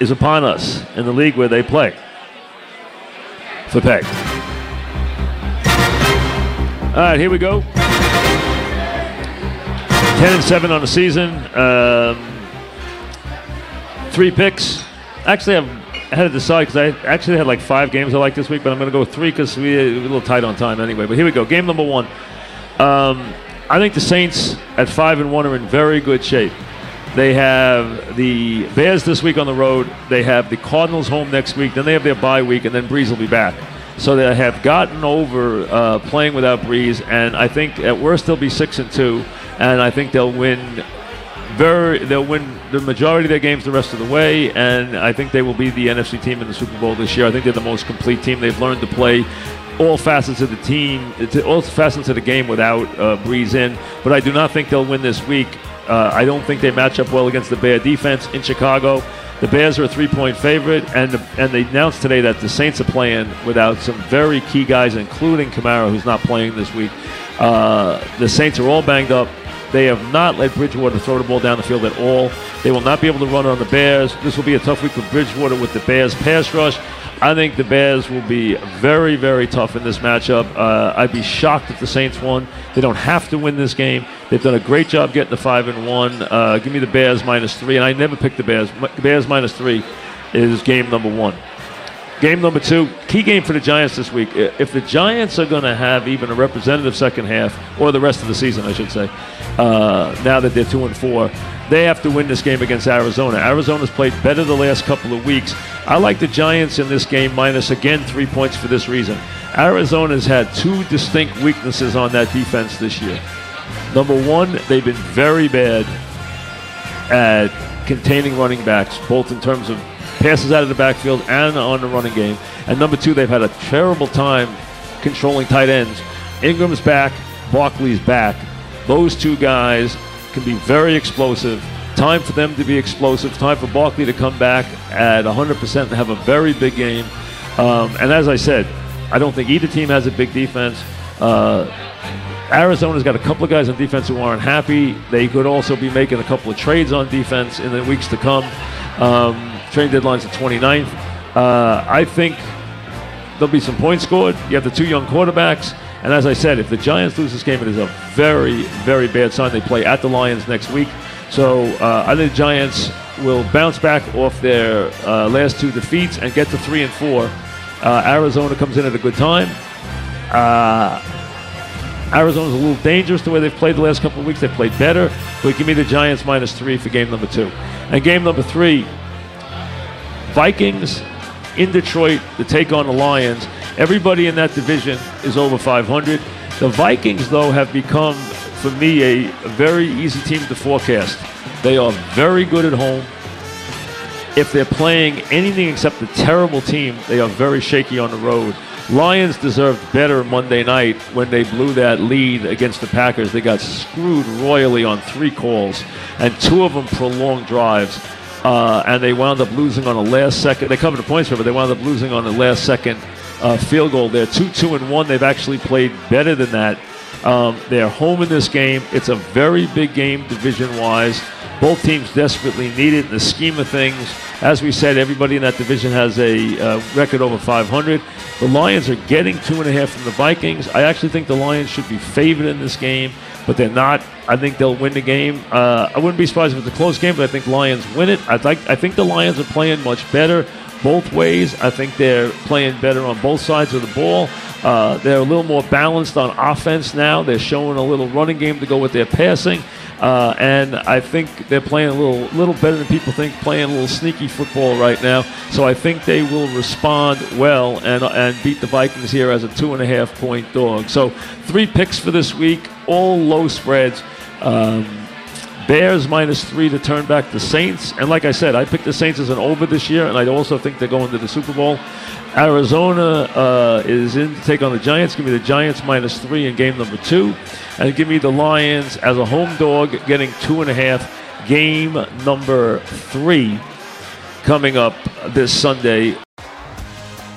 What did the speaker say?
is upon us in the league where they play. For Peg. All right, here we go. 10 and 7 on the season. Um, three picks. Actually, I've, I had to decide because I actually had like five games I like this week, but I'm going to go three because we were a little tight on time anyway. But here we go. Game number one. Um, I think the Saints at 5 and 1 are in very good shape. They have the Bears this week on the road. They have the Cardinals home next week. Then they have their bye week, and then Brees will be back. So they have gotten over uh, playing without Brees, and I think at worst they'll be six and two, and I think they'll win. Very, they'll win the majority of their games the rest of the way, and I think they will be the NFC team in the Super Bowl this year. I think they're the most complete team. They've learned to play all facets of the team, all facets of the game without uh, Brees in. But I do not think they'll win this week. Uh, I don't think they match up well against the Bear defense in Chicago. The Bears are a three-point favorite, and the, and they announced today that the Saints are playing without some very key guys, including Kamara, who's not playing this week. Uh, the Saints are all banged up. They have not let Bridgewater throw the ball down the field at all. They will not be able to run on the Bears. This will be a tough week for Bridgewater with the Bears pass rush. I think the Bears will be very, very tough in this matchup. Uh, I'd be shocked if the Saints won. They don't have to win this game. They've done a great job getting the five and one. Uh, give me the Bears minus three, and I never pick the Bears. Bears minus three is game number one. Game number two, key game for the Giants this week. If the Giants are going to have even a representative second half, or the rest of the season, I should say, uh, now that they're two and four, they have to win this game against Arizona. Arizona's played better the last couple of weeks. I like the Giants in this game, minus again three points for this reason. Arizona's had two distinct weaknesses on that defense this year. Number one, they've been very bad at containing running backs, both in terms of passes out of the backfield and on the running game. And number two, they've had a terrible time controlling tight ends. Engram's back, Barkley's back. Those two guys can be very explosive. Time for them to be explosive. Time for Barkley to come back at 100% and have a very big game. Um, and as I said, I don't think either team has a big defense. Uh, Arizona's got a couple of guys on defense who aren't happy. They could also be making a couple of trades on defense in the weeks to come. Um, trade deadline's the 29th. Uh, I think there'll be some points scored. You have the two young quarterbacks. And as I said, if the Giants lose this game, it is a very, very bad sign. They play at the Lions next week. So uh, I think the Giants will bounce back off their uh, last two defeats and get to three and four. Uh, Arizona comes in at a good time. Uh, Arizona's a little dangerous the way they've played the last couple of weeks. They've played better, but give me the Giants minus three for game number two. And game number three, Vikings in Detroit to take on the Lions. Everybody in that division is over 500. The Vikings, though, have become, for me, a, a very easy team to forecast. They are very good at home. If they're playing anything except a terrible team, they are very shaky on the road. Lions deserved better Monday night when they blew that lead against the Packers. They got screwed royally on three calls, and two of them prolonged drives. Uh, and they wound up losing on the last second. They covered the points but they wound up losing on the last second uh, field goal. They're two, two, and one. They've actually played better than that. Um, they're home in this game. It's a very big game division-wise. Both teams desperately need it in the scheme of things. As we said, everybody in that division has a uh, record over 500. The Lions are getting two and a half from the Vikings. I actually think the Lions should be favored in this game, but they're not. I think they'll win the game. Uh, I wouldn't be surprised if it's a close game, but I think Lions win it. I like. I think the Lions are playing much better both ways. I think they're playing better on both sides of the ball. Uh, they're a little more balanced on offense now. They're showing a little running game to go with their passing. Uh, and I think they're playing a little little better than people think, playing a little sneaky football right now. So I think they will respond well and and beat the Vikings here as a two and a half point dog. So three picks for this week, all low spreads. Um, Bears minus three to turn back the Saints. And like I said, I picked the Saints as an over this year, and I also think they're going to the Super Bowl. Arizona uh, is in to take on the Giants. Give me the Giants minus three in game number two. And give me the Lions as a home dog getting two and a half. Game number three coming up this Sunday.